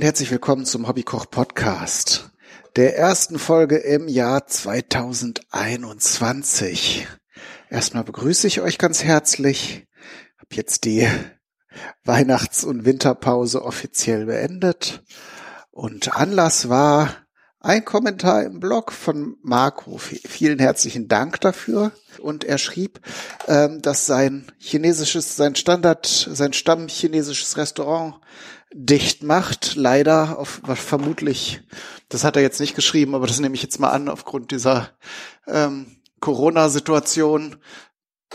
Und herzlich willkommen zum Hobbykoch Podcast, der ersten Folge im Jahr 2021. Erstmal begrüße ich euch ganz herzlich. Hab jetzt die Weihnachts- und Winterpause offiziell beendet und Anlass war ein Kommentar im Blog von Marco. Vielen herzlichen Dank dafür. Und er schrieb, ähm, dass sein chinesisches, sein Standard, sein Stammchinesisches Restaurant dicht macht. Leider auf vermutlich, das hat er jetzt nicht geschrieben, aber das nehme ich jetzt mal an, aufgrund dieser ähm, Corona-Situation.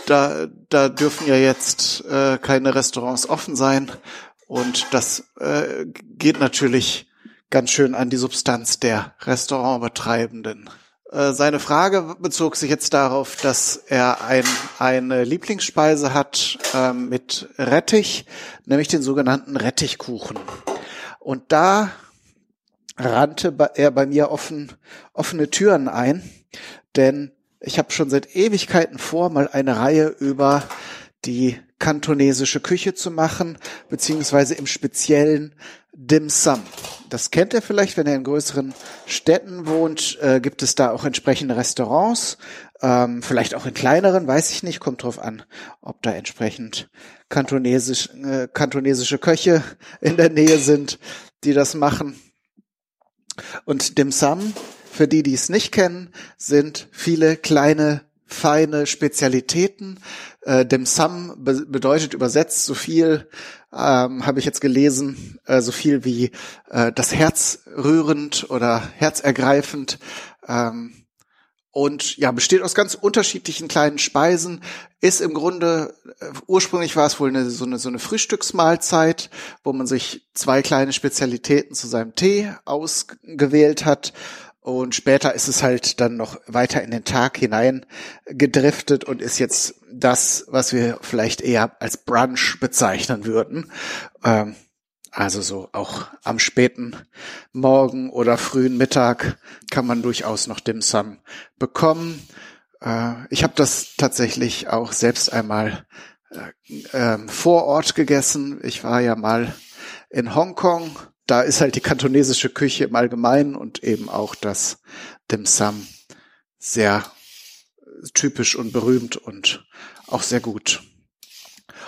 Da, da dürfen ja jetzt äh, keine Restaurants offen sein. Und das äh, geht natürlich ganz schön an die Substanz der Restaurantbetreibenden. Äh, seine Frage bezog sich jetzt darauf, dass er ein, eine Lieblingsspeise hat äh, mit Rettich, nämlich den sogenannten Rettichkuchen. Und da rannte er bei mir offen, offene Türen ein, denn ich habe schon seit Ewigkeiten vor, mal eine Reihe über die kantonesische Küche zu machen, beziehungsweise im Speziellen Dim Sum. Das kennt ihr vielleicht, wenn ihr in größeren Städten wohnt, äh, gibt es da auch entsprechende Restaurants, ähm, vielleicht auch in kleineren, weiß ich nicht, kommt drauf an, ob da entsprechend kantonesisch, äh, kantonesische Köche in der Nähe sind, die das machen. Und Dim Sum, für die, die es nicht kennen, sind viele kleine feine Spezialitäten. Äh, Dem Sum be bedeutet übersetzt so viel, ähm, habe ich jetzt gelesen, äh, so viel wie äh, das Herz rührend oder herzergreifend. Ähm, und ja, besteht aus ganz unterschiedlichen kleinen Speisen, ist im Grunde, äh, ursprünglich war es wohl eine, so, eine, so eine Frühstücksmahlzeit, wo man sich zwei kleine Spezialitäten zu seinem Tee ausgewählt hat und später ist es halt dann noch weiter in den Tag hinein gedriftet und ist jetzt das, was wir vielleicht eher als Brunch bezeichnen würden. Ähm, also so auch am späten Morgen oder frühen Mittag kann man durchaus noch Dim Sum bekommen. Äh, ich habe das tatsächlich auch selbst einmal äh, ähm, vor Ort gegessen. Ich war ja mal in Hongkong da ist halt die kantonesische Küche im Allgemeinen und eben auch das Dim Sum sehr typisch und berühmt und auch sehr gut.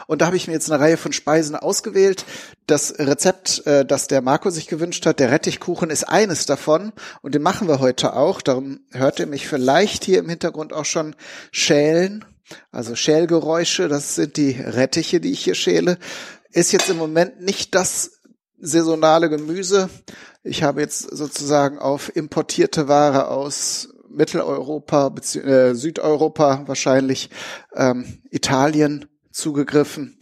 Und da habe ich mir jetzt eine Reihe von Speisen ausgewählt. Das Rezept, äh, das der Marco sich gewünscht hat, der Rettichkuchen, ist eines davon. Und den machen wir heute auch. Darum hört ihr mich vielleicht hier im Hintergrund auch schon schälen. Also Schälgeräusche, das sind die Rettiche, die ich hier schäle. Ist jetzt im Moment nicht das saisonale Gemüse. Ich habe jetzt sozusagen auf importierte Ware aus Mitteleuropa, äh, Südeuropa wahrscheinlich, ähm, Italien zugegriffen.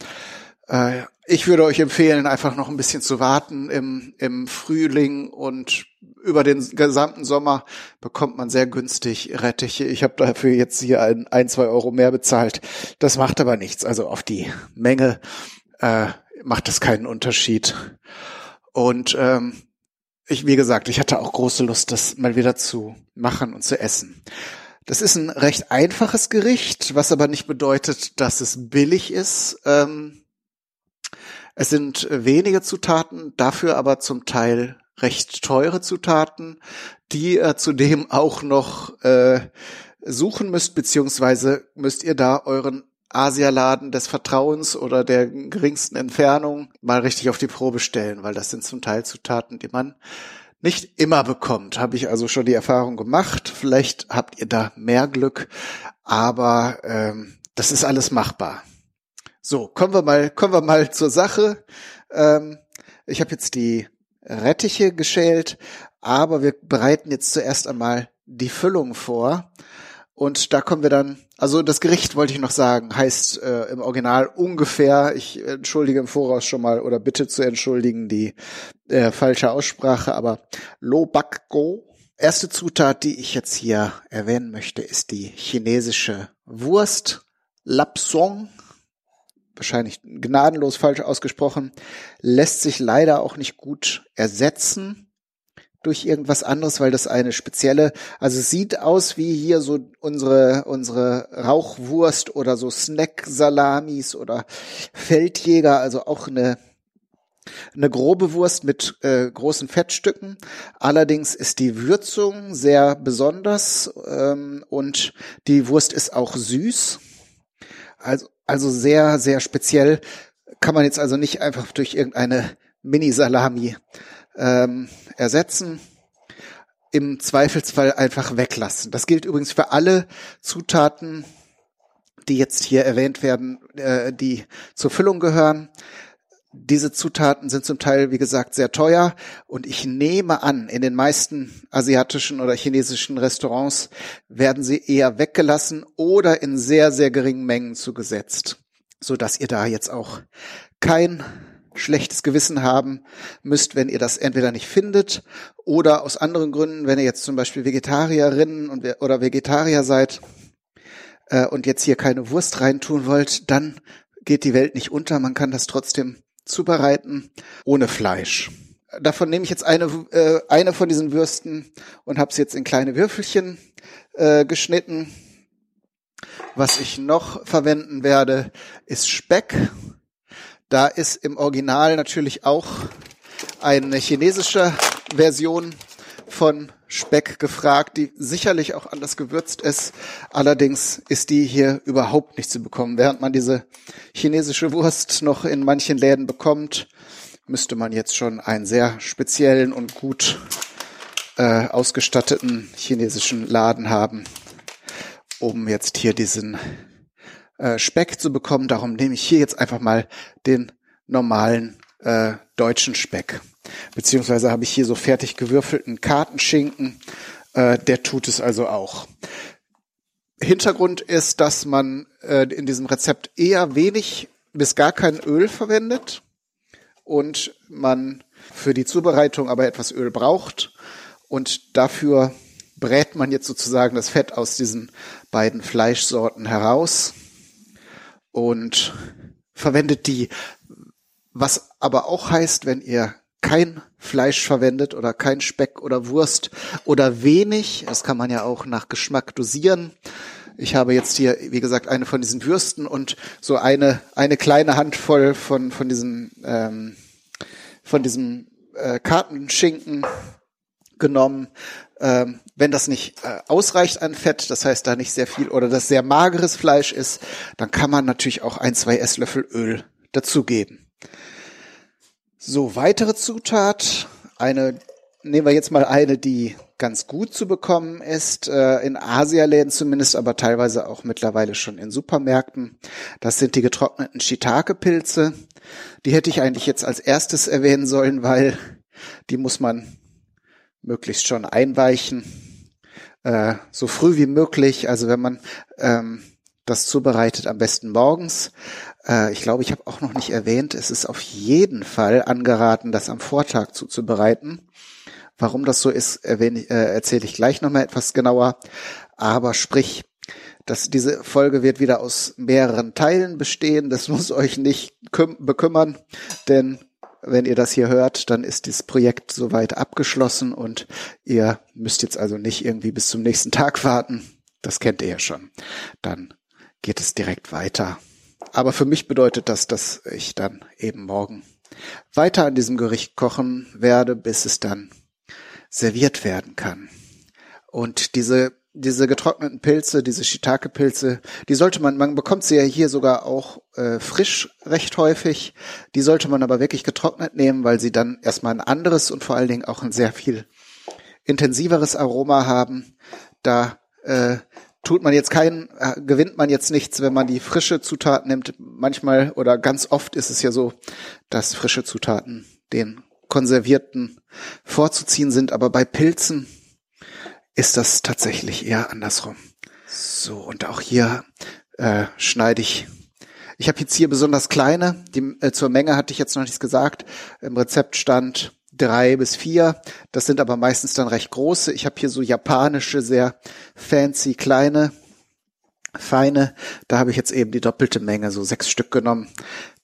Äh, ich würde euch empfehlen, einfach noch ein bisschen zu warten im, im Frühling und über den gesamten Sommer bekommt man sehr günstig Rettiche. Ich habe dafür jetzt hier ein, ein, zwei Euro mehr bezahlt. Das macht aber nichts. Also auf die Menge äh, macht das keinen Unterschied. Und ähm, ich, wie gesagt, ich hatte auch große Lust, das mal wieder zu machen und zu essen. Das ist ein recht einfaches Gericht, was aber nicht bedeutet, dass es billig ist. Ähm, es sind wenige Zutaten, dafür aber zum Teil recht teure Zutaten, die ihr zudem auch noch äh, suchen müsst, beziehungsweise müsst ihr da euren Asialaden des Vertrauens oder der geringsten Entfernung mal richtig auf die Probe stellen, weil das sind zum Teil Zutaten, die man nicht immer bekommt. Habe ich also schon die Erfahrung gemacht. Vielleicht habt ihr da mehr Glück, aber ähm, das ist alles machbar. So, kommen wir mal, kommen wir mal zur Sache. Ähm, ich habe jetzt die Rettiche geschält, aber wir bereiten jetzt zuerst einmal die Füllung vor. Und da kommen wir dann, also das Gericht wollte ich noch sagen, heißt äh, im Original ungefähr, ich entschuldige im Voraus schon mal oder bitte zu entschuldigen die äh, falsche Aussprache, aber Lobakgo. Erste Zutat, die ich jetzt hier erwähnen möchte, ist die chinesische Wurst, Lapsong. Wahrscheinlich gnadenlos falsch ausgesprochen, lässt sich leider auch nicht gut ersetzen durch irgendwas anderes, weil das eine spezielle, also es sieht aus wie hier so unsere, unsere Rauchwurst oder so Snack-Salamis oder Feldjäger, also auch eine eine grobe Wurst mit äh, großen Fettstücken. Allerdings ist die Würzung sehr besonders ähm, und die Wurst ist auch süß. Also, also sehr, sehr speziell. Kann man jetzt also nicht einfach durch irgendeine Mini-Salami ähm, ersetzen. Im Zweifelsfall einfach weglassen. Das gilt übrigens für alle Zutaten, die jetzt hier erwähnt werden, äh, die zur Füllung gehören. Diese Zutaten sind zum Teil, wie gesagt, sehr teuer und ich nehme an, in den meisten asiatischen oder chinesischen Restaurants werden sie eher weggelassen oder in sehr, sehr geringen Mengen zugesetzt, so dass ihr da jetzt auch kein schlechtes Gewissen haben müsst, wenn ihr das entweder nicht findet oder aus anderen Gründen, wenn ihr jetzt zum Beispiel Vegetarierinnen und, oder Vegetarier seid äh, und jetzt hier keine Wurst reintun wollt, dann geht die Welt nicht unter. Man kann das trotzdem zubereiten ohne Fleisch. Davon nehme ich jetzt eine, äh, eine von diesen Würsten und habe sie jetzt in kleine Würfelchen äh, geschnitten. Was ich noch verwenden werde, ist Speck. Da ist im Original natürlich auch eine chinesische Version von Speck gefragt, die sicherlich auch anders gewürzt ist. Allerdings ist die hier überhaupt nicht zu bekommen. Während man diese chinesische Wurst noch in manchen Läden bekommt, müsste man jetzt schon einen sehr speziellen und gut äh, ausgestatteten chinesischen Laden haben, um jetzt hier diesen äh, Speck zu bekommen. Darum nehme ich hier jetzt einfach mal den normalen äh, deutschen Speck. Beziehungsweise habe ich hier so fertig gewürfelten Kartenschinken. Äh, der tut es also auch. Hintergrund ist, dass man äh, in diesem Rezept eher wenig bis gar kein Öl verwendet und man für die Zubereitung aber etwas Öl braucht und dafür brät man jetzt sozusagen das Fett aus diesen beiden Fleischsorten heraus und verwendet die, was aber auch heißt, wenn ihr kein Fleisch verwendet oder kein Speck oder Wurst oder wenig. Das kann man ja auch nach Geschmack dosieren. Ich habe jetzt hier, wie gesagt, eine von diesen Würsten und so eine eine kleine Handvoll von von diesem ähm, von diesem äh, Kartenschinken genommen. Ähm, wenn das nicht äh, ausreicht an Fett, das heißt da nicht sehr viel oder das sehr mageres Fleisch ist, dann kann man natürlich auch ein zwei Esslöffel Öl dazugeben. So, weitere Zutat, eine, nehmen wir jetzt mal eine, die ganz gut zu bekommen ist, äh, in Asialäden zumindest, aber teilweise auch mittlerweile schon in Supermärkten. Das sind die getrockneten Shiitake-Pilze. Die hätte ich eigentlich jetzt als erstes erwähnen sollen, weil die muss man möglichst schon einweichen, äh, so früh wie möglich. Also wenn man ähm, das zubereitet, am besten morgens. Äh, ich glaube, ich habe auch noch nicht erwähnt, es ist auf jeden Fall angeraten, das am Vortag zuzubereiten. Warum das so ist, erwähne, äh, erzähle ich gleich nochmal etwas genauer. Aber sprich, dass diese Folge wird wieder aus mehreren Teilen bestehen. Das muss euch nicht bekümmern, denn wenn ihr das hier hört, dann ist dieses Projekt soweit abgeschlossen und ihr müsst jetzt also nicht irgendwie bis zum nächsten Tag warten. Das kennt ihr ja schon. Dann geht es direkt weiter. Aber für mich bedeutet das, dass ich dann eben morgen weiter an diesem Gericht kochen werde, bis es dann serviert werden kann. Und diese diese getrockneten Pilze, diese Shiitake-Pilze, die sollte man, man bekommt sie ja hier sogar auch äh, frisch recht häufig. Die sollte man aber wirklich getrocknet nehmen, weil sie dann erstmal ein anderes und vor allen Dingen auch ein sehr viel intensiveres Aroma haben. Da äh, tut man jetzt keinen, äh, gewinnt man jetzt nichts, wenn man die frische Zutat nimmt. Manchmal oder ganz oft ist es ja so, dass frische Zutaten den konservierten vorzuziehen sind, aber bei Pilzen ist das tatsächlich eher andersrum. So, und auch hier äh, schneide ich. Ich habe jetzt hier besonders kleine, die, äh, zur Menge hatte ich jetzt noch nichts gesagt. Im Rezept stand drei bis vier. Das sind aber meistens dann recht große. Ich habe hier so japanische, sehr fancy kleine, feine. Da habe ich jetzt eben die doppelte Menge, so sechs Stück genommen.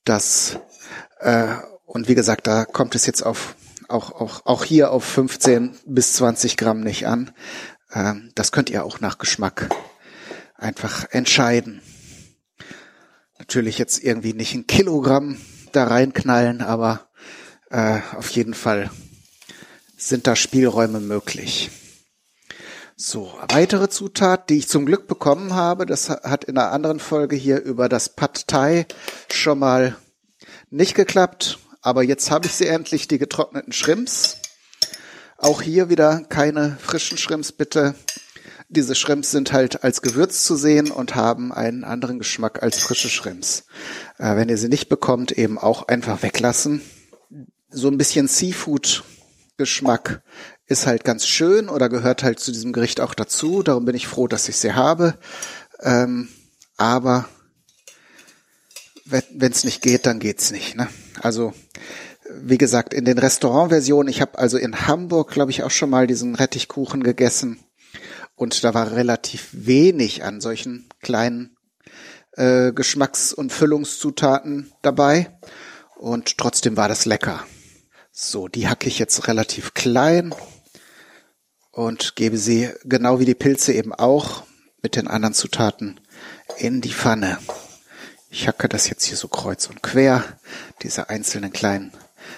Das äh, und wie gesagt, da kommt es jetzt auf auch auch auch hier auf 15 bis 20 Gramm nicht an. Ähm, das könnt ihr auch nach Geschmack einfach entscheiden. Natürlich jetzt irgendwie nicht ein Kilogramm da reinknallen, aber Äh, auf jeden Fall sind da Spielräume möglich. So, weitere Zutat, die ich zum Glück bekommen habe, das hat in einer anderen Folge hier über das Pad Thai schon mal nicht geklappt, aber jetzt habe ich sie endlich, die getrockneten Shrimps. Auch hier wieder keine frischen Shrimps, bitte. Diese Shrimps sind halt als Gewürz zu sehen und haben einen anderen Geschmack als frische Shrimps. Äh, wenn ihr sie nicht bekommt, eben auch einfach weglassen. So ein bisschen Seafood-Geschmack ist halt ganz schön oder gehört halt zu diesem Gericht auch dazu. Darum bin ich froh, dass ich sie habe. Ähm, aber wenn es nicht geht, dann geht's nicht. Ne? Also wie gesagt, in den Restaurantversionen, ich habe also in Hamburg, glaube ich, auch schon mal diesen Rettichkuchen gegessen. Und da war relativ wenig an solchen kleinen äh, Geschmacks- und Füllungszutaten dabei. Und trotzdem war das lecker. So, die hacke ich jetzt relativ klein und gebe sie genau wie die Pilze eben auch mit den anderen Zutaten in die Pfanne. Ich hacke das jetzt hier so kreuz und quer, diese einzelnen kleinen.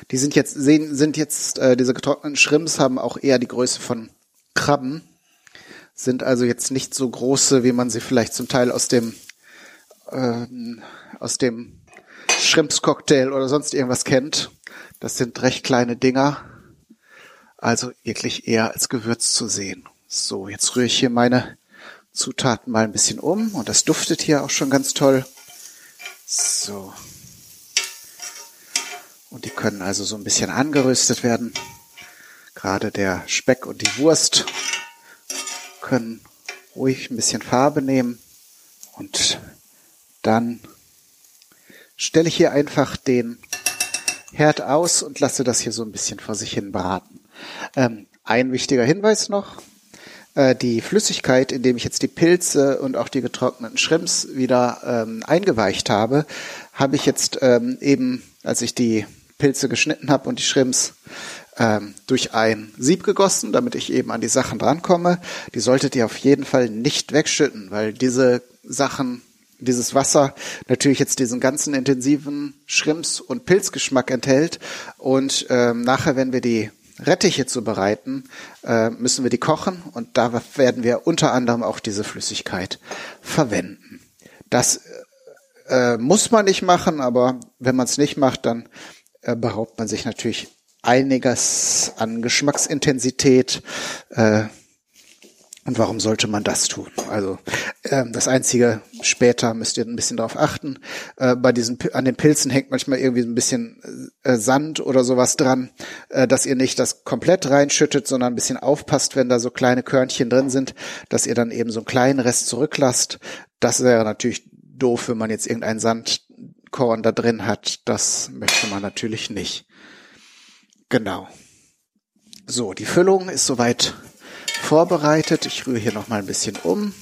Die sind jetzt, sehen, sind jetzt, äh, diese getrockneten Shrimps haben auch eher die Größe von Krabben, sind also jetzt nicht so große, wie man sie vielleicht zum Teil aus dem, äh, aus dem Shrimps-Cocktail oder sonst irgendwas kennt. Das sind recht kleine Dinger, also wirklich eher als Gewürz zu sehen. So, jetzt rühre ich hier meine Zutaten mal ein bisschen um und das duftet hier auch schon ganz toll. So. Und die können also so ein bisschen angeröstet werden. Gerade der Speck und die Wurst können ruhig ein bisschen Farbe nehmen. Und dann stelle ich hier einfach den Herd aus und lasse das hier so ein bisschen vor sich hin braten. Ähm, ein wichtiger Hinweis noch. Äh, die Flüssigkeit, in dem ich jetzt die Pilze und auch die getrockneten Shrimps wieder ähm, eingeweicht habe, habe ich jetzt ähm, eben, als ich die Pilze geschnitten habe und die Shrimps ähm, durch ein Sieb gegossen, damit ich eben an die Sachen drankomme. Die solltet ihr auf jeden Fall nicht wegschütten, weil diese Sachen, dieses Wasser natürlich jetzt diesen ganzen intensiven Shrimps- und Pilzgeschmack enthält. Und ähm, nachher, wenn wir die Rettiche zubereiten, äh, müssen wir die kochen und da werden wir unter anderem auch diese Flüssigkeit verwenden. Das äh, muss man nicht machen, aber wenn man es nicht macht, dann äh, beraubt man sich natürlich einiges an Geschmacksintensität. Äh, und warum sollte man das tun? Also äh, das Einzige, später müsst ihr ein bisschen darauf achten. Äh, bei diesen an den Pilzen hängt manchmal irgendwie ein bisschen äh, Sand oder sowas dran, äh, dass ihr nicht das komplett reinschüttet, sondern ein bisschen aufpasst, wenn da so kleine Körnchen drin sind, dass ihr dann eben so einen kleinen Rest zurücklasst. Das wäre natürlich doof, wenn man jetzt irgendeinen Sand Korn da drin hat, das möchte man natürlich nicht. Genau. So, die Füllung ist soweit vorbereitet. Ich rühre hier noch mal ein bisschen um.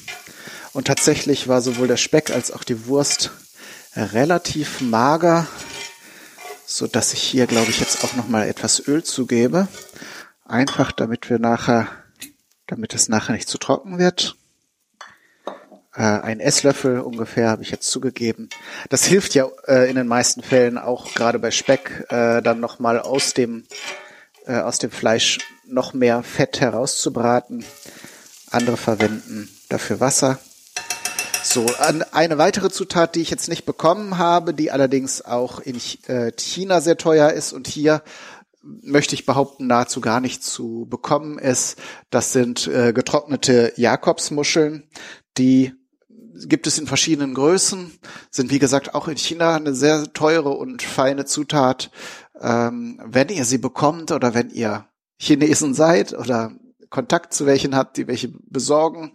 Und tatsächlich war sowohl der Speck als auch die Wurst relativ mager, so dass ich hier, glaube ich, jetzt auch noch mal etwas Öl zugebe. Einfach, damit wir nachher, damit es nachher nicht zu trocken wird. Äh, ein Esslöffel ungefähr habe ich jetzt zugegeben. Das hilft ja äh, in den meisten Fällen auch gerade bei Speck äh, dann nochmal aus dem äh, aus dem Fleisch noch mehr Fett herauszubraten. Andere verwenden dafür Wasser. So, eine weitere Zutat, die ich jetzt nicht bekommen habe, die allerdings auch in äh, China sehr teuer ist und hier möchte ich behaupten, nahezu gar nicht zu bekommen ist. Das sind äh, getrocknete Jakobsmuscheln, die gibt es in verschiedenen Größen, sind wie gesagt auch in China eine sehr teure und feine Zutat. Ähm, wenn ihr sie bekommt oder wenn ihr Chinesen seid oder Kontakt zu welchen habt, die welche besorgen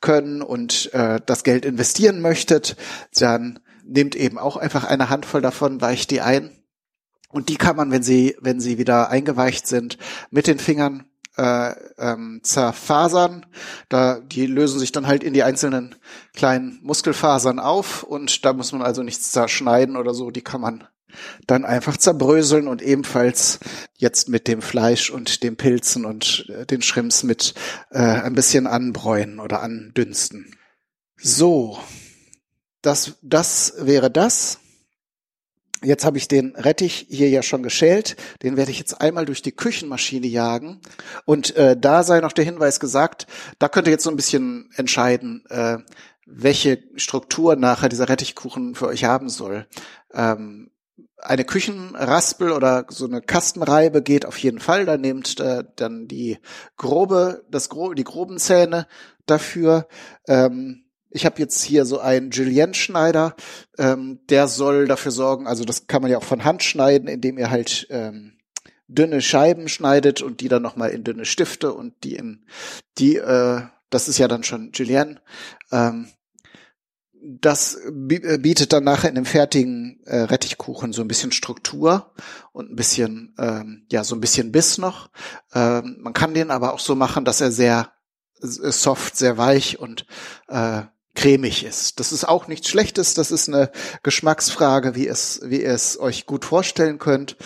können und äh, das Geld investieren möchtet, dann nehmt eben auch einfach eine Handvoll davon, weicht die ein und die kann man, wenn sie, wenn sie wieder eingeweicht sind, mit den Fingern äh, ähm, zerfasern. Da, die lösen sich dann halt in die einzelnen kleinen Muskelfasern auf und da muss man also nichts zerschneiden oder so. Die kann man dann einfach zerbröseln und ebenfalls jetzt mit dem Fleisch und den Pilzen und äh, den Shrimps mit äh, ein bisschen anbräunen oder andünsten. So, das, das wäre das. Jetzt habe ich den Rettich hier ja schon geschält. Den werde ich jetzt einmal durch die Küchenmaschine jagen. Und äh, da sei noch der Hinweis gesagt, da könnt ihr jetzt so ein bisschen entscheiden, äh, welche Struktur nachher dieser Rettichkuchen für euch haben soll. Ähm, eine Küchenraspel oder so eine Kastenreibe geht auf jeden Fall. Da nehmt äh, dann die grobe, das gro die groben Zähne dafür. Ähm, ich habe jetzt hier so einen Julienne-Schneider, ähm, der soll dafür sorgen, also das kann man ja auch von Hand schneiden, indem ihr halt ähm, dünne Scheiben schneidet und die dann nochmal in dünne Stifte und die in die, äh, das ist ja dann schon Julienne. Ähm, das äh, bietet dann nachher in dem fertigen äh, Rettichkuchen so ein bisschen Struktur und ein bisschen, ähm, ja, so ein bisschen Biss noch. Ähm, man kann den aber auch so machen, dass er sehr soft, sehr weich und äh, cremig ist. Das ist auch nichts Schlechtes, das ist eine Geschmacksfrage, wie es, wie ihr es euch gut vorstellen könnt.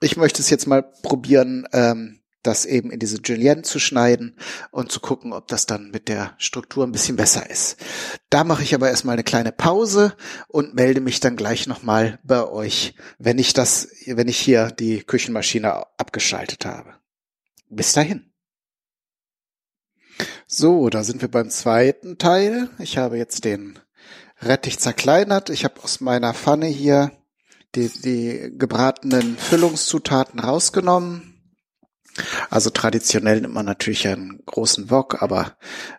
Ich möchte es jetzt mal probieren, ähm, das eben in diese Julienne zu schneiden und zu gucken, ob das dann mit der Struktur ein bisschen besser ist. Da mache ich aber erstmal eine kleine Pause und melde mich dann gleich nochmal bei euch, wenn ich das, wenn ich hier die Küchenmaschine abgeschaltet habe. Bis dahin. So, da sind wir beim zweiten Teil. Ich habe jetzt den Rettich zerkleinert. Ich habe aus meiner Pfanne hier die, die gebratenen Füllungszutaten rausgenommen. Also traditionell nimmt man natürlich einen großen Wok, aber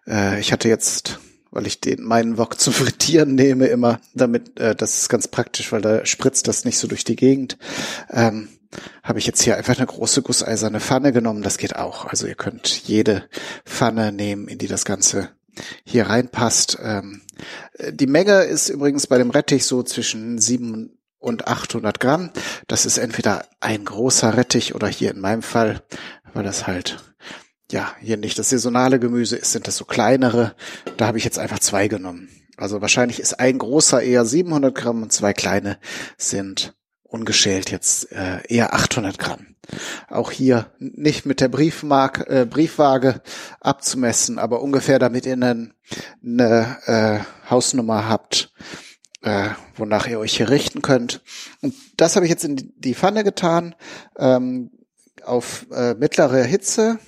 äh, ich hatte jetzt, weil ich den meinen Wok zu frittieren nehme immer, damit äh, das ist ganz praktisch, weil da spritzt das nicht so durch die Gegend. Ähm, habe ich jetzt hier einfach eine große gusseiserne Pfanne genommen. Das geht auch. Also ihr könnt jede Pfanne nehmen, in die das Ganze hier reinpasst. Ähm, die Menge ist übrigens bei dem Rettich so zwischen sieben und 800 Gramm. Das ist entweder ein großer Rettich oder hier in meinem Fall, weil das halt ja hier nicht das saisonale Gemüse ist, sind das so kleinere. Da habe ich jetzt einfach zwei genommen. Also wahrscheinlich ist ein großer eher 700 Gramm und zwei kleine sind ungeschält jetzt äh, eher 800 Gramm. Auch hier nicht mit der Briefmark, äh, Briefwaage abzumessen, aber ungefähr damit ihr eine, eine äh, Hausnummer habt, äh, wonach ihr euch hier richten könnt. Und das habe ich jetzt in die Pfanne getan, ähm, auf äh, mittlere Hitze.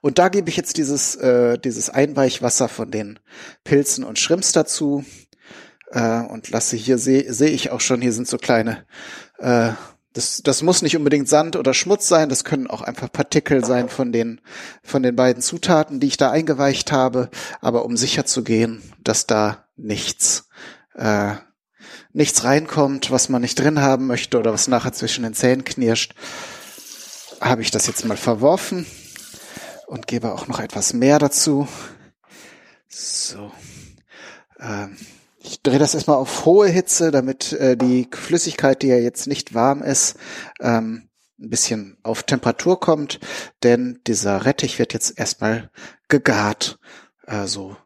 Und da gebe ich jetzt dieses, äh, dieses Einweichwasser von den Pilzen und Shrimps dazu äh, und lasse hier sehe seh ich auch schon, hier sind so kleine, äh, das, das muss nicht unbedingt Sand oder Schmutz sein, das können auch einfach Partikel sein von den, von den beiden Zutaten, die ich da eingeweicht habe, aber um sicher zu gehen, dass da nichts, äh, nichts reinkommt, was man nicht drin haben möchte oder was nachher zwischen den Zähnen knirscht, habe ich das jetzt mal verworfen und gebe auch noch etwas mehr dazu. So. Ähm, ich drehe das erstmal auf hohe Hitze, damit äh, die Flüssigkeit, die ja jetzt nicht warm ist, ähm, ein bisschen auf Temperatur kommt, denn dieser Rettich wird jetzt erstmal gegart, also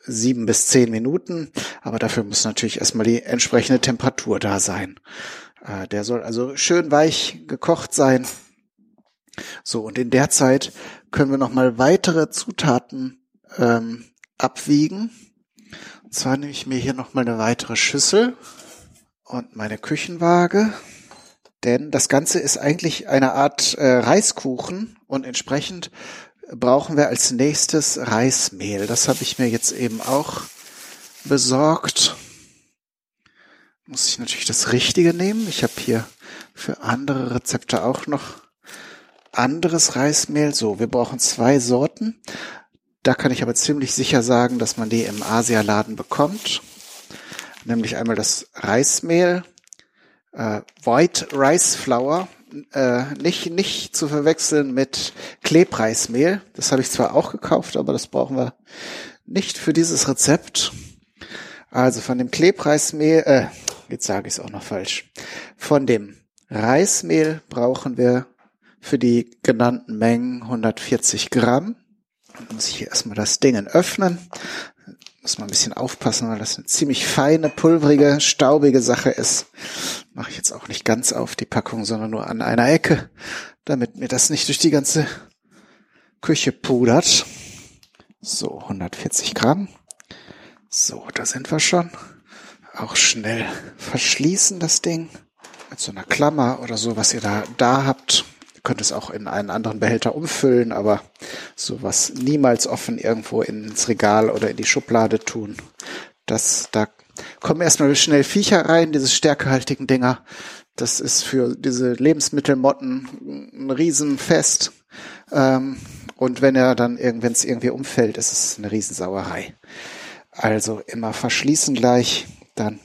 sieben bis zehn Minuten, aber dafür muss natürlich erstmal die entsprechende Temperatur da sein. Äh, der soll also schön weich gekocht sein. So, und in der Zeit können wir nochmal weitere Zutaten ähm, abwiegen zwar nehme ich mir hier nochmal eine weitere Schüssel und meine Küchenwaage, denn das Ganze ist eigentlich eine Art äh, Reiskuchen und entsprechend brauchen wir als nächstes Reismehl. Das habe ich mir jetzt eben auch besorgt. Muss ich natürlich das Richtige nehmen. Ich habe hier für andere Rezepte auch noch anderes Reismehl. So, wir brauchen zwei Sorten. Da kann ich aber ziemlich sicher sagen, dass man die im Asialaden bekommt. Nämlich einmal das Reismehl, äh, White Rice Flour, äh, nicht, nicht zu verwechseln mit Klebreismehl. Das habe ich zwar auch gekauft, aber das brauchen wir nicht für dieses Rezept. Also von dem Klebreismehl, äh, jetzt sage ich es auch noch falsch. Von dem Reismehl brauchen wir für die genannten Mengen 140 Gramm. Dann muss ich hier erstmal das Ding öffnen. Muss man ein bisschen aufpassen, weil das eine ziemlich feine, pulverige, staubige Sache ist. Mache ich jetzt auch nicht ganz auf die Packung, sondern nur an einer Ecke, damit mir das nicht durch die ganze Küche pudert. So, 140 Gramm. So, da sind wir schon. auch schnell verschließen, das Ding. Mit so einer Klammer oder so, was ihr da, da habt. Ihr könnt es auch in einen anderen Behälter umfüllen, aber sowas niemals offen irgendwo ins Regal oder in die Schublade tun. Das, da kommen erstmal schnell Viecher rein, diese stärkehaltigen Dinger. Das ist für diese Lebensmittelmotten ein Riesenfest. Ähm, und wenn er dann wenn es irgendwie umfällt, ist es eine Riesensauerei. Also immer verschließen gleich, dann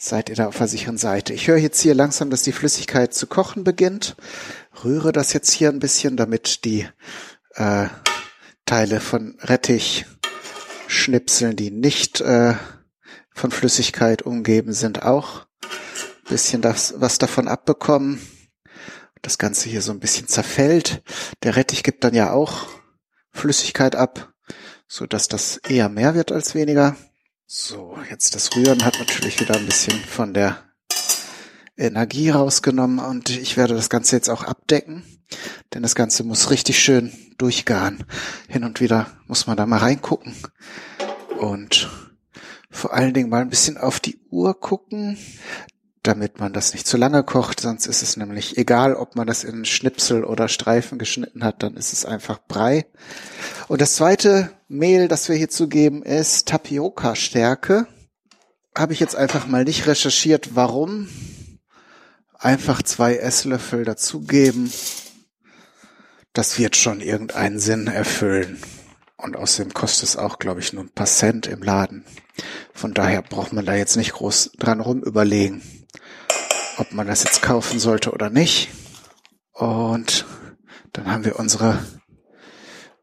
seid ihr da auf der sicheren Seite. Ich höre jetzt hier langsam, dass die Flüssigkeit zu kochen beginnt. Rühre das jetzt hier ein bisschen, damit die äh, Teile von Rettich schnipseln, die nicht äh, von Flüssigkeit umgeben sind, auch bisschen das, was davon abbekommen. Das Ganze hier so ein bisschen zerfällt. Der Rettich gibt dann ja auch Flüssigkeit ab, so dass das eher mehr wird als weniger. So, jetzt das Rühren hat natürlich wieder ein bisschen von der Energie rausgenommen und ich werde das Ganze jetzt auch abdecken, denn das Ganze muss richtig schön durchgaren. Hin und wieder muss man da mal reingucken und vor allen Dingen mal ein bisschen auf die Uhr gucken, damit man das nicht zu lange kocht, sonst ist es nämlich egal, ob man das in Schnipsel oder Streifen geschnitten hat, dann ist es einfach Brei. Und das zweite Mehl, das wir hier zugeben, ist Tapioca-Stärke. Habe ich jetzt einfach mal nicht recherchiert, warum. Einfach zwei Esslöffel dazugeben. Das wird schon irgendeinen Sinn erfüllen. Und außerdem kostet es auch, glaube ich, nur ein paar Cent im Laden. Von daher braucht man da jetzt nicht groß dran rum überlegen ob man das jetzt kaufen sollte oder nicht. Und dann haben wir unsere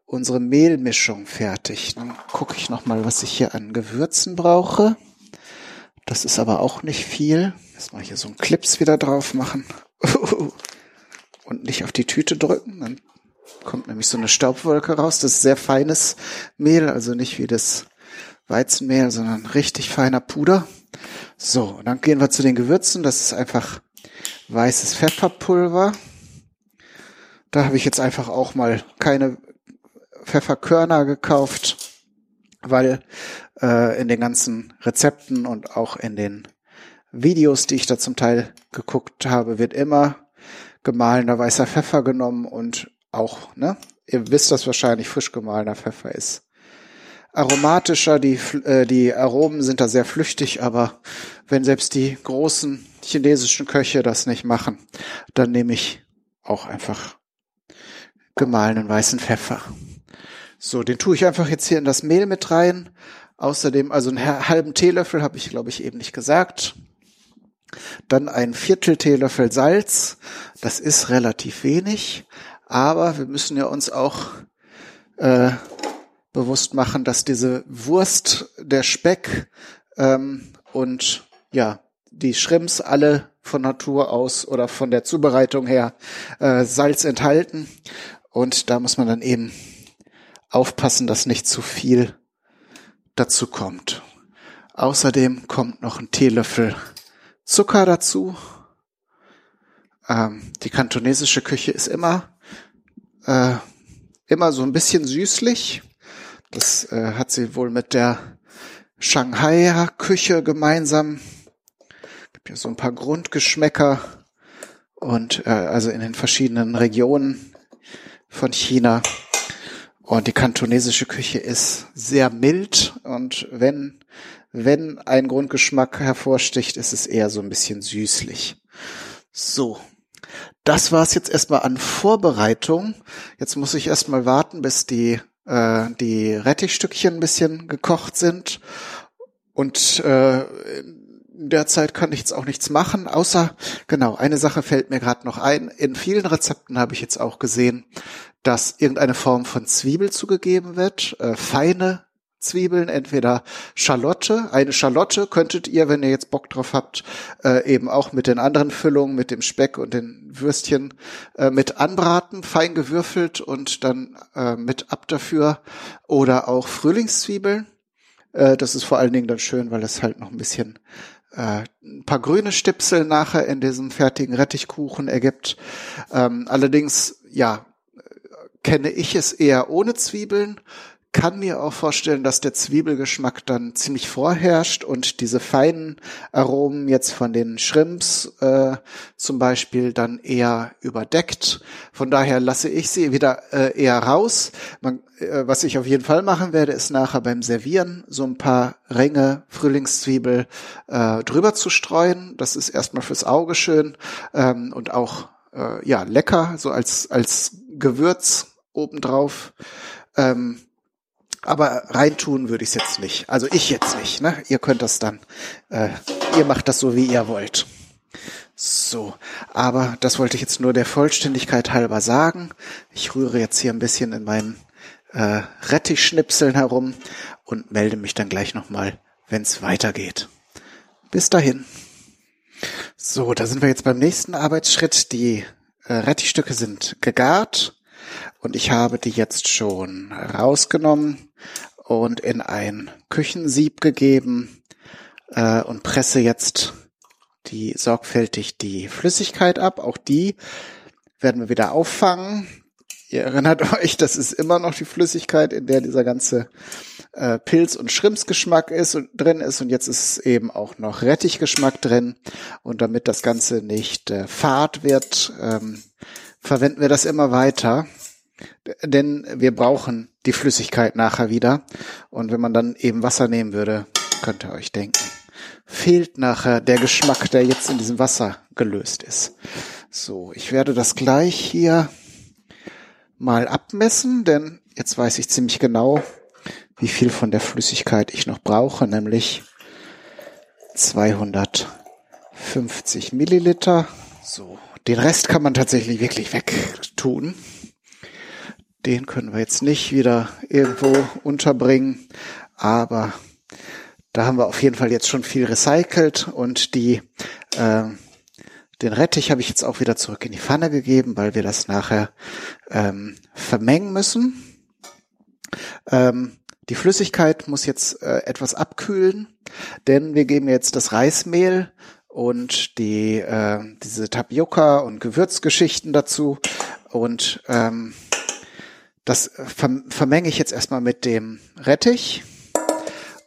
unsere Mehlmischung fertig. Dann gucke ich noch mal, was ich hier an Gewürzen brauche. Das ist aber auch nicht viel. Erstmal hier so einen Clips wieder drauf machen. Und nicht auf die Tüte drücken. Dann kommt nämlich so eine Staubwolke raus. Das ist sehr feines Mehl, also nicht wie das Weizenmehl, sondern richtig feiner Puder. So, dann gehen wir zu den Gewürzen. Das ist einfach weißes Pfefferpulver. Da habe ich jetzt einfach auch mal keine Pfefferkörner gekauft, weil äh, in den ganzen Rezepten und auch in den Videos, die ich da zum Teil geguckt habe, wird immer gemahlener weißer Pfeffer genommen und auch, ne? Ihr wisst das wahrscheinlich, frisch gemahlener Pfeffer ist aromatischer, die, äh, die Aromen sind da sehr flüchtig, aber wenn selbst die großen chinesischen Köche das nicht machen, dann nehme ich auch einfach gemahlenen weißen Pfeffer. So, den tue ich einfach jetzt hier in das Mehl mit rein. Außerdem, also einen halben Teelöffel habe ich, glaube ich, eben nicht gesagt. Dann ein Viertel Teelöffel Salz. Das ist relativ wenig, aber wir müssen ja uns auch äh, bewusst machen, dass diese Wurst, der Speck ähm, und ja, die Shrimps alle von Natur aus oder von der Zubereitung her äh, Salz enthalten. Und da muss man dann eben aufpassen, dass nicht zu viel dazu kommt. Außerdem kommt noch ein Teelöffel Zucker dazu. Ähm, die kantonesische Küche ist immer, äh, immer so ein bisschen süßlich. Das äh, hat sie wohl mit der Shanghaier Küche gemeinsam. Gibt ja so ein paar Grundgeschmäcker und äh, also in den verschiedenen Regionen von China. Und die kantonesische Küche ist sehr mild und wenn wenn ein Grundgeschmack hervorsticht, ist es eher so ein bisschen süßlich. So. Das war's jetzt erstmal an Vorbereitung. Jetzt muss ich erstmal warten, bis die äh, die Rettichstückchen ein bisschen gekocht sind. Und äh, in der Zeit kann ich jetzt auch nichts machen, außer, genau, eine Sache fällt mir gerade noch ein. In vielen Rezepten habe ich jetzt auch gesehen, dass irgendeine Form von Zwiebel zugegeben wird, äh, feine Zwiebeln, entweder Schalotte. Eine Schalotte könntet ihr, wenn ihr jetzt Bock drauf habt, äh, eben auch mit den anderen Füllungen, mit dem Speck und den Würstchen äh, mit anbraten, fein gewürfelt und dann äh, mit ab dafür. Oder auch Frühlingszwiebeln. Äh, das ist vor allen Dingen dann schön, weil es halt noch ein bisschen äh, ein paar grüne Stipsel nachher in diesem fertigen Rettichkuchen ergibt. Ähm, allerdings, ja, kenne ich es eher ohne Zwiebeln kann mir auch vorstellen, dass der Zwiebelgeschmack dann ziemlich vorherrscht und diese feinen Aromen jetzt von den Shrimps äh, zum Beispiel dann eher überdeckt. Von daher lasse ich sie wieder äh, eher raus. Man, äh, was ich auf jeden Fall machen werde, ist nachher beim Servieren so ein paar Ränge Frühlingszwiebel äh, drüber zu streuen. Das ist erstmal fürs Auge schön ähm, und auch äh, ja lecker, so als als Gewürz obendrauf. Ähm, aber reintun würde ich es jetzt nicht. Also ich jetzt nicht. Ne? Ihr könnt das dann, äh, ihr macht das so, wie ihr wollt. So, aber das wollte ich jetzt nur der Vollständigkeit halber sagen. Ich rühre jetzt hier ein bisschen in meinen äh, Rettichschnipseln herum und melde mich dann gleich nochmal, wenn es weitergeht. Bis dahin. So, da sind wir jetzt beim nächsten Arbeitsschritt. Die äh, Rettichstücke sind gegart und ich habe die jetzt schon rausgenommen und in ein Küchensieb gegeben äh, und presse jetzt die sorgfältig die Flüssigkeit ab. Auch die werden wir wieder auffangen. Ihr erinnert euch, das ist immer noch die Flüssigkeit, in der dieser ganze äh, Pilz- und Schrimpsgeschmack ist und drin ist und jetzt ist eben auch noch Rettichgeschmack drin und damit das Ganze nicht äh, fad wird, ähm, verwenden wir das immer weiter denn wir brauchen die Flüssigkeit nachher wieder. Und wenn man dann eben Wasser nehmen würde, könnt ihr euch denken, fehlt nachher der Geschmack, der jetzt in diesem Wasser gelöst ist. So, ich werde das gleich hier mal abmessen, denn jetzt weiß ich ziemlich genau, wie viel von der Flüssigkeit ich noch brauche, nämlich 250 Milliliter. So, den Rest kann man tatsächlich wirklich wegtun. Den können wir jetzt nicht wieder irgendwo unterbringen, aber da haben wir auf jeden Fall jetzt schon viel recycelt und die äh, den Rettich habe ich jetzt auch wieder zurück in die Pfanne gegeben, weil wir das nachher ähm, vermengen müssen. Ähm, die Flüssigkeit muss jetzt äh, etwas abkühlen, denn wir geben jetzt das Reismehl und die äh, diese Tapioca und Gewürzgeschichten dazu und ähm, das vermenge ich jetzt erstmal mit dem Rettich.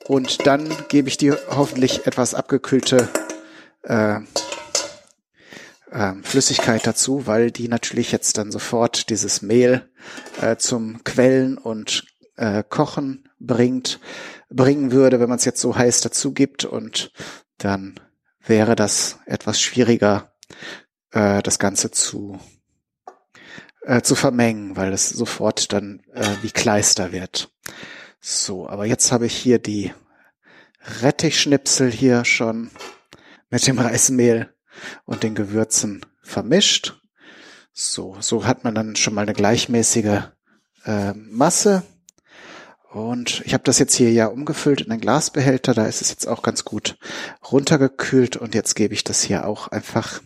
Und dann gebe ich die hoffentlich etwas abgekühlte äh, äh, Flüssigkeit dazu, weil die natürlich jetzt dann sofort dieses Mehl äh, zum Quellen und äh, Kochen bringt, bringen würde, wenn man es jetzt so heiß dazu gibt. Und dann wäre das etwas schwieriger, äh, das Ganze zu äh, zu vermengen, weil es sofort dann äh, wie Kleister wird. So, aber jetzt habe ich hier die Rettichschnipsel hier schon mit dem Reismehl und den Gewürzen vermischt. So, so hat man dann schon mal eine gleichmäßige äh, Masse. Und ich habe das jetzt hier ja umgefüllt in einen Glasbehälter. Da ist es jetzt auch ganz gut runtergekühlt. Und jetzt gebe ich das hier auch einfach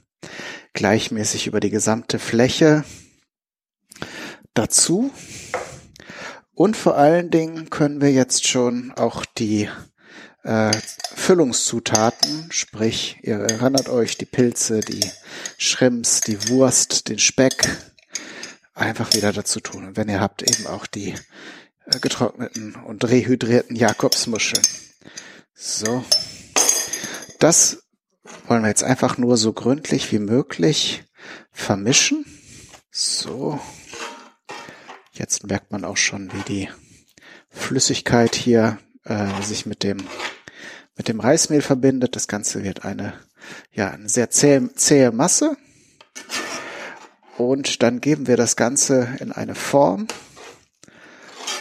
gleichmäßig über die gesamte Fläche dazu. Und vor allen Dingen können wir jetzt schon auch die äh, Füllungszutaten, sprich, ihr erinnert euch, die Pilze, die Shrimps, die Wurst, den Speck, einfach wieder dazu tun. Und wenn ihr habt, eben auch die äh, getrockneten und rehydrierten Jakobsmuscheln. So. Das wollen wir jetzt einfach nur so gründlich wie möglich vermischen. So. Jetzt merkt man auch schon, wie die Flüssigkeit hier äh, sich mit dem mit dem Reismehl verbindet. Das Ganze wird eine ja eine sehr zähe, zähe Masse. Und dann geben wir das Ganze in eine Form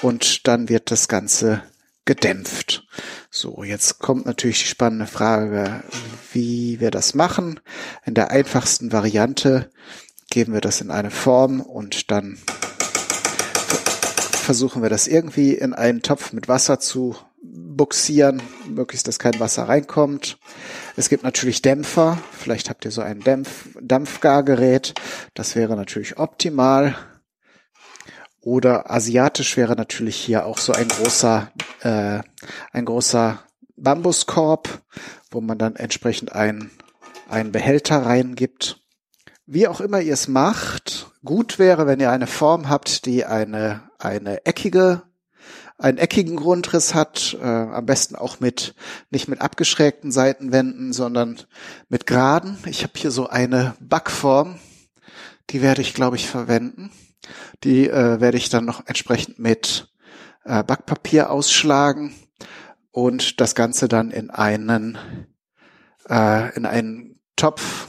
und dann wird das Ganze gedämpft. So, jetzt kommt natürlich die spannende Frage, wie wir das machen. In der einfachsten Variante geben wir das in eine Form und dann versuchen wir das irgendwie in einen Topf mit Wasser zu buxieren, möglichst, dass kein Wasser reinkommt. Es gibt natürlich Dämpfer. Vielleicht habt ihr so ein Dämpf Dampfgargerät. Das wäre natürlich optimal. Oder asiatisch wäre natürlich hier auch so ein großer, äh, ein großer Bambuskorb, wo man dann entsprechend ein, einen Behälter reingibt. Wie auch immer ihr es macht, gut wäre, wenn ihr eine Form habt, die eine, eine eckige, einen eckigen Grundriss hat, äh, am besten auch mit nicht mit abgeschrägten Seitenwänden, sondern mit geraden. Ich habe hier so eine Backform, die werde ich, glaube ich, verwenden. Die äh, werde ich dann noch entsprechend mit äh, Backpapier ausschlagen und das Ganze dann in einen äh, in einen Topf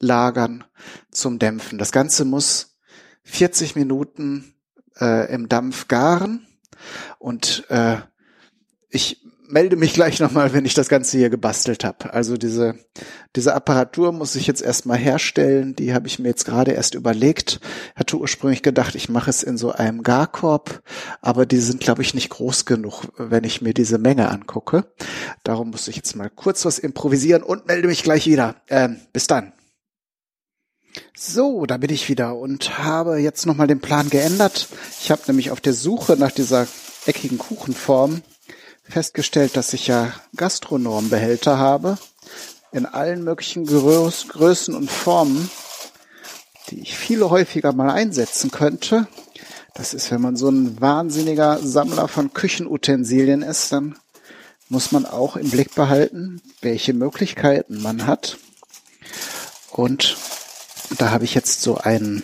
lagern zum Dämpfen. Das Ganze muss 40 Minuten äh, im Dampf garen und äh, ich melde mich gleich nochmal, wenn ich das Ganze hier gebastelt habe. Also diese, diese Apparatur muss ich jetzt erstmal herstellen. Die habe ich mir jetzt gerade erst überlegt. Hatte ursprünglich gedacht, ich mache es in so einem Garkorb, aber die sind, glaube ich, nicht groß genug, wenn ich mir diese Menge angucke. Darum muss ich jetzt mal kurz was improvisieren und melde mich gleich wieder. Ähm, bis dann. So, da bin ich wieder und habe jetzt nochmal den Plan geändert. Ich habe nämlich auf der Suche nach dieser eckigen Kuchenform festgestellt, dass ich ja Gastronombehälter habe in allen möglichen Größ Größen und Formen, die ich viel häufiger mal einsetzen könnte. Das ist, wenn man so ein wahnsinniger Sammler von Küchenutensilien ist, dann muss man auch im Blick behalten, welche Möglichkeiten man hat. Und da habe ich jetzt so einen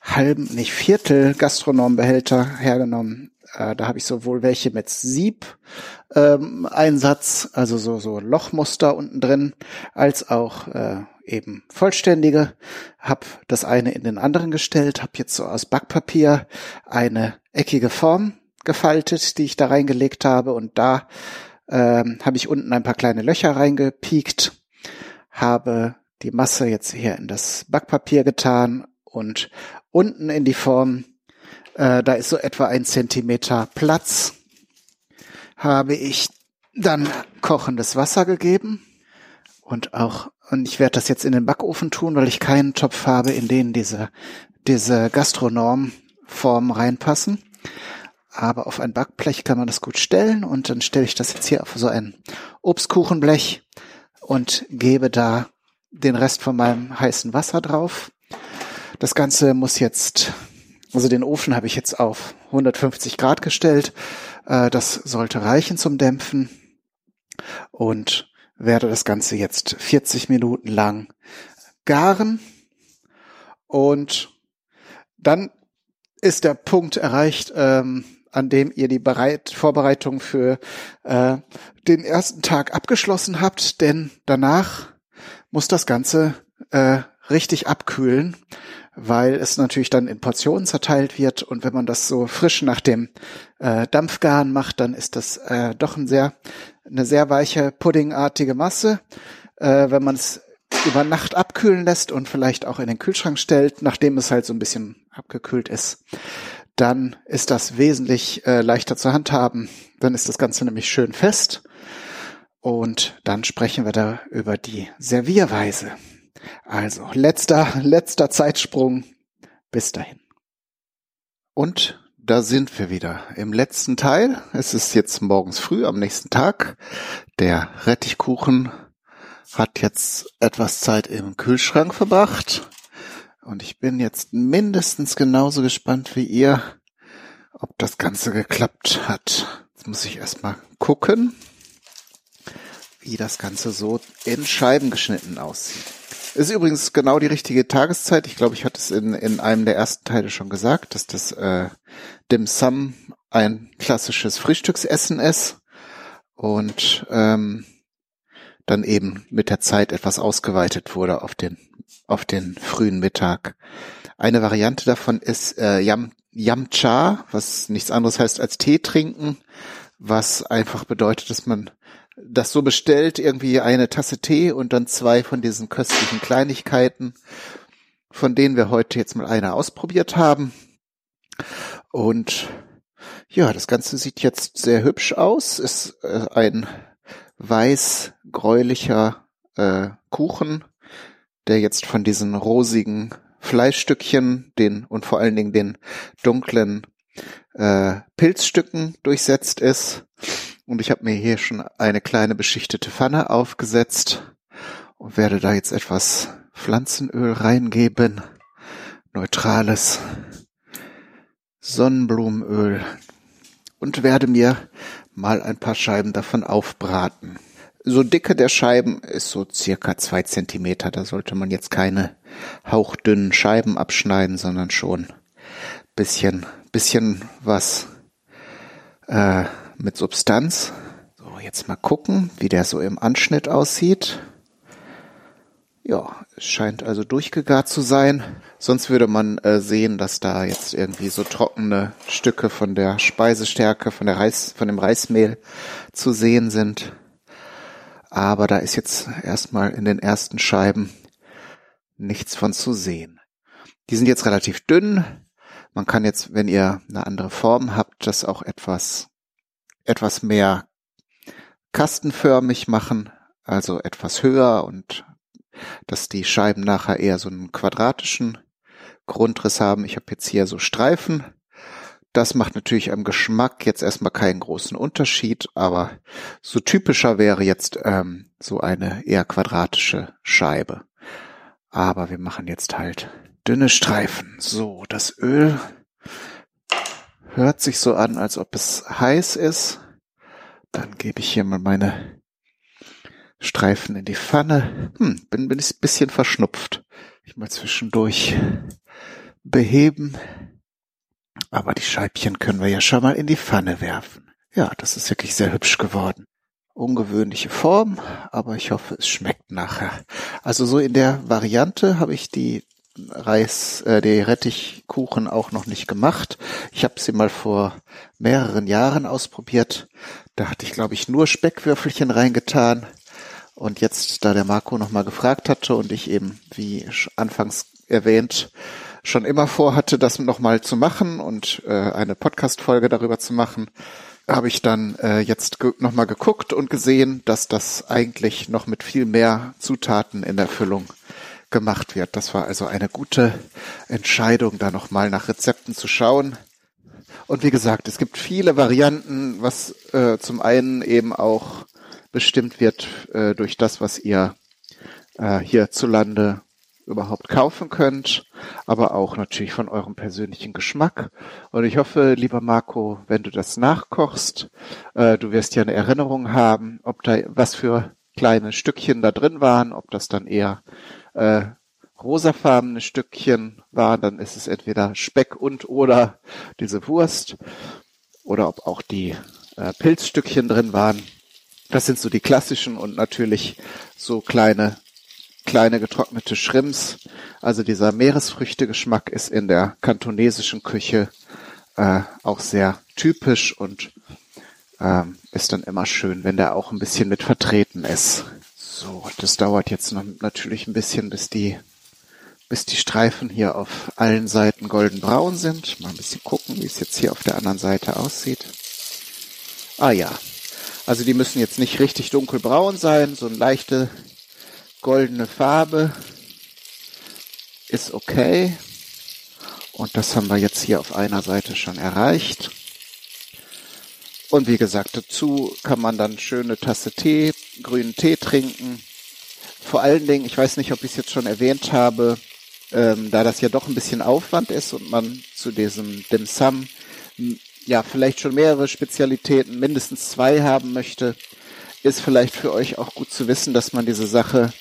halben, nicht Viertel Gastronombehälter hergenommen, äh, da habe ich sowohl welche mit Sieb ähm, Einsatz, also so so Lochmuster unten drin, als auch äh, eben vollständige. Hab das eine in den anderen gestellt, habe jetzt so aus Backpapier eine eckige Form gefaltet, die ich da reingelegt habe und da ähm, habe ich unten ein paar kleine Löcher reingepiekt, habe die Masse jetzt hier in das Backpapier getan und unten in die Form äh, da ist so etwa ein Zentimeter Platz, habe ich dann kochendes Wasser gegeben und auch, und ich werde das jetzt in den Backofen tun, weil ich keinen Topf habe, in den diese, diese Gastronomformen reinpassen. Aber auf ein Backblech kann man das gut stellen und dann stelle ich das jetzt hier auf so ein Obstkuchenblech und gebe da den Rest von meinem heißen Wasser drauf. Das Ganze muss jetzt also den Ofen habe ich jetzt auf 150 Grad gestellt. Äh, das sollte reichen zum Dämpfen. Und werde das Ganze jetzt 40 Minuten lang garen. Und dann ist der Punkt erreicht, ähm, an dem ihr die Bereit Vorbereitung für äh, den ersten Tag abgeschlossen habt, denn danach muss das Ganze äh, richtig abkühlen weil es natürlich dann in Portionen zerteilt wird und wenn man das so frisch nach dem äh, Dampfgaren macht, dann ist das äh, doch ein sehr, eine sehr weiche puddingartige Masse. Äh, wenn man es über Nacht abkühlen lässt und vielleicht auch in den Kühlschrank stellt, nachdem es halt so ein bisschen abgekühlt ist, dann ist das wesentlich äh, leichter zu handhaben. Dann ist das Ganze nämlich schön fest. Und dann sprechen wir da über die Servierweise. Also, letzter, letzter Zeitsprung. Bis dahin. Und da sind wir wieder im letzten Teil. Es ist jetzt morgens früh am nächsten Tag. Der Rettichkuchen hat jetzt etwas Zeit im Kühlschrank verbracht. Und ich bin jetzt mindestens genauso gespannt wie ihr, ob das Ganze geklappt hat. Jetzt muss ich erstmal gucken, wie das Ganze so in Scheiben geschnitten aussieht. Ist übrigens genau die richtige Tageszeit. Ich glaube, ich hatte es in, in einem der ersten Teile schon gesagt, dass das äh, Dim Sum ein klassisches Frühstücksessen ist und ähm, dann eben mit der Zeit etwas ausgeweitet wurde auf den auf den frühen Mittag. Eine Variante davon ist äh, Yam, Yam Cha, was nichts anderes heißt als Tee trinken, was einfach bedeutet, dass man das so bestellt, irgendwie eine Tasse Tee und dann zwei von diesen köstlichen Kleinigkeiten, von denen wir heute jetzt mal eine ausprobiert haben. Und ja, das Ganze sieht jetzt sehr hübsch aus. Ist äh, ein weiß-gräulicher äh, Kuchen, der jetzt von diesen rosigen Fleischstückchen, den und vor allen Dingen den dunklen äh, Pilzstücken durchsetzt ist. Und ich habe mir hier schon eine kleine beschichtete Pfanne aufgesetzt und werde da jetzt etwas Pflanzenöl reingeben. Neutrales Sonnenblumenöl. und werde mir mal ein paar Scheiben davon aufbraten. So dicke der Scheiben ist so circa zwei Zentimeter. Da sollte man jetzt keine hauchdünnen Scheiben abschneiden, sondern schon bisschen, bisschen was äh, mit Substanz. So, jetzt mal gucken, wie der so im Anschnitt aussieht. Ja, es scheint also durchgegart zu sein. Sonst würde man äh, sehen, dass da jetzt irgendwie so trockene Stücke von der Speisestärke, von der Reis, von dem Reismehl zu sehen sind. Aber da ist jetzt erstmal in den ersten Scheiben nichts von zu sehen. Die sind jetzt relativ dünn. Man kann jetzt, wenn ihr eine andere Form habt, das auch etwas, etwas mehr kastenförmig machen, also etwas höher und dass die Scheiben nachher eher so einen quadratischen Grundriss haben. Ich habe jetzt hier so Streifen. Das macht natürlich am Geschmack jetzt erstmal keinen großen Unterschied, aber so typischer wäre jetzt ähm, so eine eher quadratische Scheibe. Aber wir machen jetzt halt dünne Streifen. So, das Öl hört sich so an, als ob es heiß ist. Dann gebe ich hier mal meine Streifen in die Pfanne. Hm, bin, bin ich ein bisschen verschnupft. Ich mal zwischendurch beheben. Aber die Scheibchen können wir ja schon mal in die Pfanne werfen. Ja, das ist wirklich sehr hübsch geworden. Ungewöhnliche Form, aber ich hoffe, es schmeckt nachher. Also so in der Variante habe ich die Reis, äh, die Rettichkuchen auch noch nicht gemacht. Ich habe sie mal vor mehreren Jahren ausprobiert. Da hatte ich, glaube ich, nur Speckwürfelchen reingetan. Und jetzt, da der Marco nochmal gefragt hatte und ich eben, wie anfangs erwähnt, schon immer vorhatte, das nochmal zu machen und äh, eine Podcast-Folge darüber zu machen, habe ich dann äh, jetzt ge nochmal geguckt und gesehen, dass das eigentlich noch mit viel mehr Zutaten in der Füllung gemacht wird. Das war also eine gute Entscheidung, da nochmal nach Rezepten zu schauen. Und wie gesagt, es gibt viele Varianten, was äh, zum einen eben auch bestimmt wird äh, durch das, was ihr äh, hierzulande überhaupt kaufen könnt, aber auch natürlich von eurem persönlichen Geschmack. Und ich hoffe, lieber Marco, wenn du das nachkochst, äh, du wirst ja eine Erinnerung haben, ob da was für kleine Stückchen da drin waren, ob das dann eher äh, rosafarbene Stückchen waren, dann ist es entweder Speck und oder diese Wurst oder ob auch die äh, Pilzstückchen drin waren. Das sind so die klassischen und natürlich so kleine, kleine getrocknete Shrimps. Also dieser Meeresfrüchtegeschmack ist in der kantonesischen Küche äh, auch sehr typisch und ähm, ist dann immer schön, wenn der auch ein bisschen mit vertreten ist. So, das dauert jetzt noch natürlich ein bisschen, bis die, bis die Streifen hier auf allen Seiten goldenbraun sind. Mal ein bisschen gucken, wie es jetzt hier auf der anderen Seite aussieht. Ah ja, also die müssen jetzt nicht richtig dunkelbraun sein, so eine leichte goldene Farbe ist okay. Und das haben wir jetzt hier auf einer Seite schon erreicht. Und wie gesagt, dazu kann man dann schöne Tasse Tee, grünen Tee trinken. Vor allen Dingen, ich weiß nicht, ob ich es jetzt schon erwähnt habe, ähm, da das ja doch ein bisschen Aufwand ist und man zu diesem Dim Sum ja vielleicht schon mehrere Spezialitäten, mindestens zwei haben möchte, ist vielleicht für euch auch gut zu wissen, dass man diese Sache,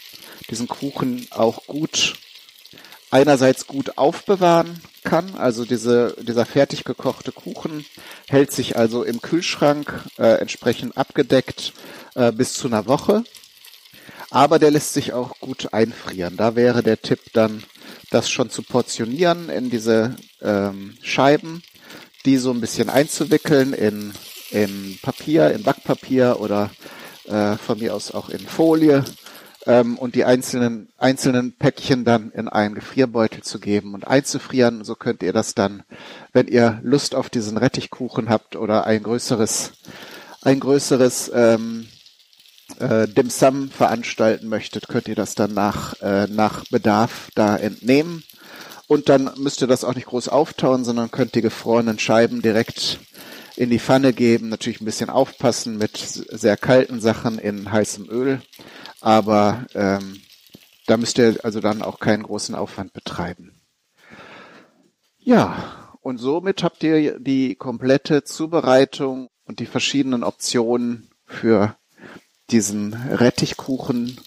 diesen Kuchen auch gut einerseits gut aufbewahren kann. Also diese, dieser fertig gekochte Kuchen hält sich also im Kühlschrank äh, entsprechend abgedeckt äh, bis zu einer Woche. Aber der lässt sich auch gut einfrieren. Da wäre der Tipp dann, das schon zu portionieren in diese ähm, Scheiben die so ein bisschen einzuwickeln in, in Papier, in Backpapier oder äh, von mir aus auch in Folie ähm, und die einzelnen, einzelnen Päckchen dann in einen Gefrierbeutel zu geben und einzufrieren. So könnt ihr das dann, wenn ihr Lust auf diesen Rettichkuchen habt oder ein größeres, ein größeres ähm, äh, Dim Sum veranstalten möchtet, könnt ihr das dann nach, äh, nach Bedarf da entnehmen und dann müsst ihr das auch nicht groß auftauen, sondern könnt die gefrorenen Scheiben direkt in die Pfanne geben. Natürlich ein bisschen aufpassen mit sehr kalten Sachen in heißem Öl. Aber ähm, da müsst ihr also dann auch keinen großen Aufwand betreiben. Ja, und somit habt ihr die komplette Zubereitung und die verschiedenen Optionen für diesen Rettichkuchen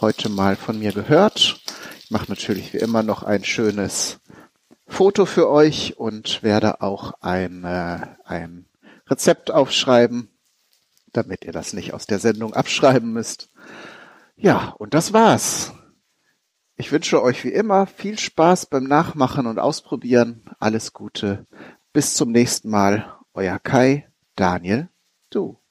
heute mal von mir gehört. Ich mache natürlich wie immer noch ein schönes Foto für euch und werde auch ein, äh, ein Rezept aufschreiben, damit ihr das nicht aus der Sendung abschreiben müsst. Ja, und das war's. Ich wünsche euch wie immer viel Spaß beim Nachmachen und Ausprobieren. Alles Gute. Bis zum nächsten Mal. Euer Kai, Daniel, du.